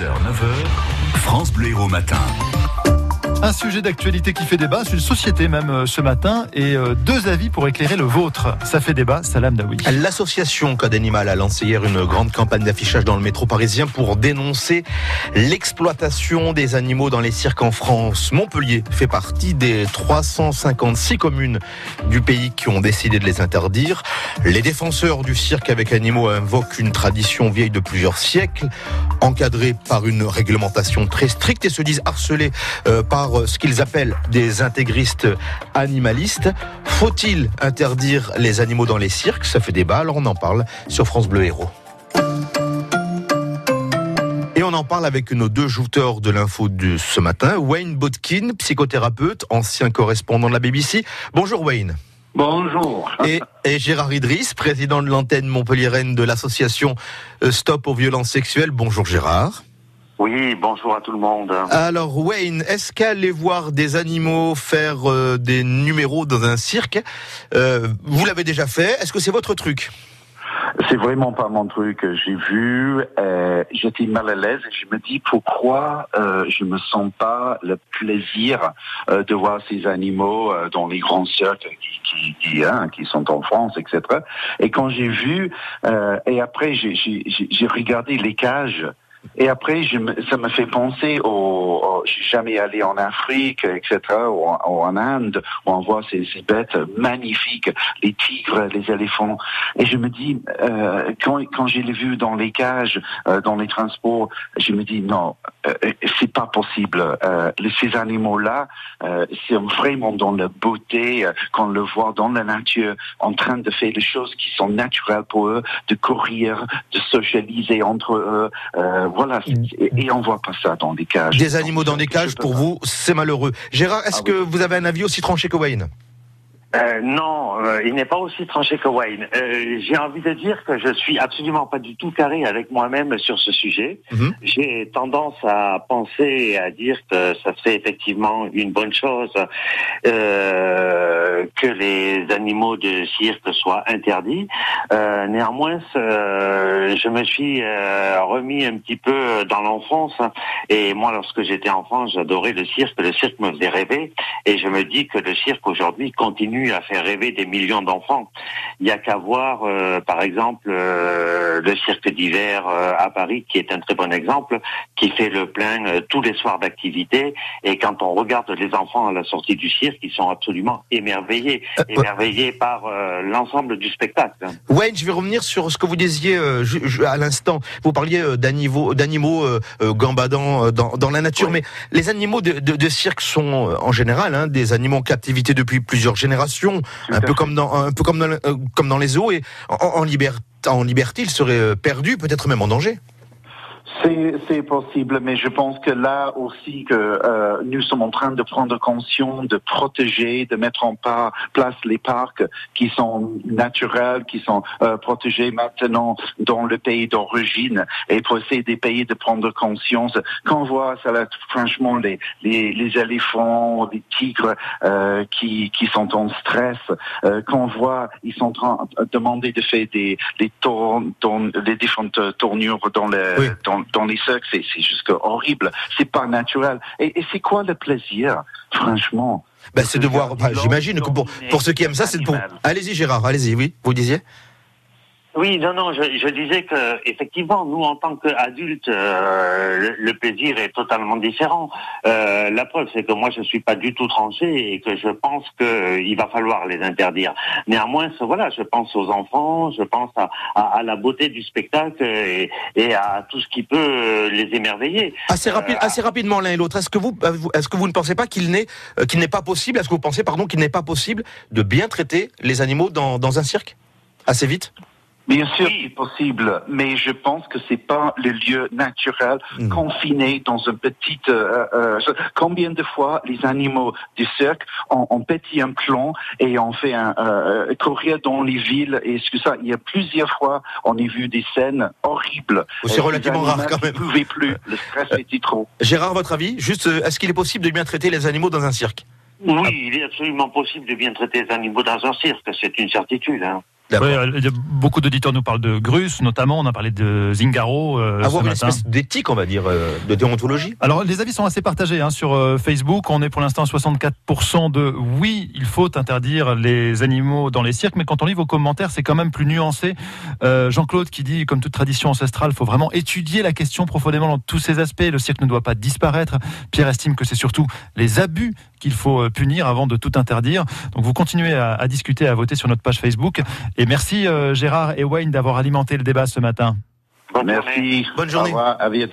6h, 9h, France Bleu Héros Matin. Un sujet d'actualité qui fait débat, c'est une société même euh, ce matin, et euh, deux avis pour éclairer le vôtre. Ça fait débat, Salam Daoui. L'association Code Animal a lancé hier une grande campagne d'affichage dans le métro parisien pour dénoncer l'exploitation des animaux dans les cirques en France. Montpellier fait partie des 356 communes du pays qui ont décidé de les interdire. Les défenseurs du cirque avec animaux invoquent une tradition vieille de plusieurs siècles, encadrée par une réglementation très stricte et se disent harcelés euh, par ce qu'ils appellent des intégristes animalistes. Faut-il interdire les animaux dans les cirques? Ça fait débat, alors on en parle sur France Bleu Héros. Et on en parle avec nos deux jouteurs de l'info de ce matin. Wayne Botkin, psychothérapeute, ancien correspondant de la BBC. Bonjour Wayne. Bonjour. Et, et, Gérard Idriss, président de l'antenne montpelliéraine de l'association Stop aux violences sexuelles. Bonjour Gérard. Oui, bonjour à tout le monde. Alors Wayne, est-ce qu'aller voir des animaux faire euh, des numéros dans un cirque, euh, vous l'avez déjà fait? Est-ce que c'est votre truc? C'est vraiment pas mon truc. J'ai vu, euh, j'étais mal à l'aise et je me dis pourquoi euh, je me sens pas le plaisir euh, de voir ces animaux dans les grands cirques qui, qui, qui, hein, qui, sont en France, etc. Et quand j'ai vu, et après j'ai regardé les cages et après, je me, ça me fait penser au, au je suis jamais allé en Afrique, etc., ou en, Inde, où on voit ces, bêtes magnifiques, les tigres, les éléphants. Et je me dis, euh, quand, quand j'ai les vu dans les cages, euh, dans les transports, je me dis non, euh, c'est pas possible. Euh, ces animaux-là, euh, c'est vraiment dans la beauté, qu'on le voit dans la nature, en train de faire des choses qui sont naturelles pour eux, de courir, de socialiser entre eux voilà, et, et on voit pas ça dans des cages. Des animaux dans des cages, pour vous, c'est malheureux. Gérard, est-ce ah, que oui. vous avez un avis aussi tranché que Wayne? Euh, non, euh, il n'est pas aussi tranché que Wayne. Euh, J'ai envie de dire que je suis absolument pas du tout carré avec moi-même sur ce sujet. Mm -hmm. J'ai tendance à penser et à dire que ça serait effectivement une bonne chose euh, que les animaux de cirque soient interdits. Euh, néanmoins, je me suis remis un petit peu dans l'enfance. Et moi, lorsque j'étais enfant, j'adorais le cirque. Le cirque me faisait rêver. Et je me dis que le cirque aujourd'hui continue à faire rêver des millions d'enfants. Il n'y a qu'à voir, euh, par exemple, euh, le cirque d'hiver euh, à Paris, qui est un très bon exemple, qui fait le plein euh, tous les soirs d'activité. Et quand on regarde les enfants à la sortie du cirque, ils sont absolument émerveillés, émerveillés par euh, l'ensemble du spectacle. Wayne, je vais revenir sur ce que vous disiez à l'instant. Vous parliez d'animaux, d'animaux gambadant dans, dans, la nature, oui. mais les animaux de, de, de, cirque sont en général hein, des animaux en captivité depuis plusieurs générations, un peu, comme dans, un peu comme dans, euh, comme dans les zoos, et en, en, liber, en liberté, ils seraient perdus, peut-être même en danger. C'est possible, mais je pense que là aussi que euh, nous sommes en train de prendre conscience, de protéger, de mettre en place les parcs qui sont naturels, qui sont euh, protégés maintenant dans le pays d'origine, et pour essayer des pays de prendre conscience. Quand on voit ça, là, franchement, les, les, les éléphants, les tigres euh, qui, qui sont en stress, euh, quand on voit ils sont en train de demander de faire des, des, tour, dans, les différentes tournures dans les oui. dans, dans les cercles, c'est juste horrible. C'est pas naturel. Et, et c'est quoi le plaisir, franchement? Ben, C'est de voir, bah, j'imagine que pour, pour ceux qui aiment ça, c'est pour... Allez-y Gérard, allez-y, oui, vous disiez? Oui, non, non, je, je disais que effectivement, nous en tant qu'adultes, euh, le, le, plaisir est totalement différent. Euh, la preuve, c'est que moi, je suis pas du tout tranché et que je pense que euh, il va falloir les interdire. Néanmoins, voilà, je pense aux enfants, je pense à, à, à la beauté du spectacle et, et, à tout ce qui peut les émerveiller. Assez, rapide, assez rapidement l'un et l'autre. Est-ce que vous, est-ce que vous ne pensez pas qu'il n'est, qu'il n'est pas possible Est-ce que vous pensez, pardon, qu'il n'est pas possible de bien traiter les animaux dans, dans un cirque? Assez vite? Bien sûr, oui. c'est possible, mais je pense que c'est pas le lieu naturel mmh. confiné dans une petite. Euh, euh, combien de fois les animaux du cirque ont, ont pété un plomb et ont fait un euh, courir dans les villes et ce que ça. Il y a plusieurs fois, on a vu des scènes horribles. C'est relativement rare quand même. Ne plus. Le stress était trop. Gérard, votre avis Juste, est-ce qu'il est possible de bien traiter les animaux dans un cirque? Oui, il est absolument possible de bien traiter les animaux dans un cirque. C'est une certitude. Hein. Oui, beaucoup d'auditeurs nous parlent de Grus, notamment. On a parlé de Zingaro euh, Avoir une matin. espèce d'éthique, on va dire, euh, de déontologie. Alors, les avis sont assez partagés hein, sur euh, Facebook. On est pour l'instant à 64% de oui, il faut interdire les animaux dans les cirques. Mais quand on lit vos commentaires, c'est quand même plus nuancé. Euh, Jean-Claude qui dit, comme toute tradition ancestrale, il faut vraiment étudier la question profondément dans tous ses aspects. Le cirque ne doit pas disparaître. Pierre estime que c'est surtout les abus qu'il faut euh, punir avant de tout interdire. Donc, vous continuez à, à discuter, à voter sur notre page Facebook. Et merci euh, Gérard et Wayne d'avoir alimenté le débat ce matin. Bonne journée. Merci. Bonne journée. Au revoir. À bientôt.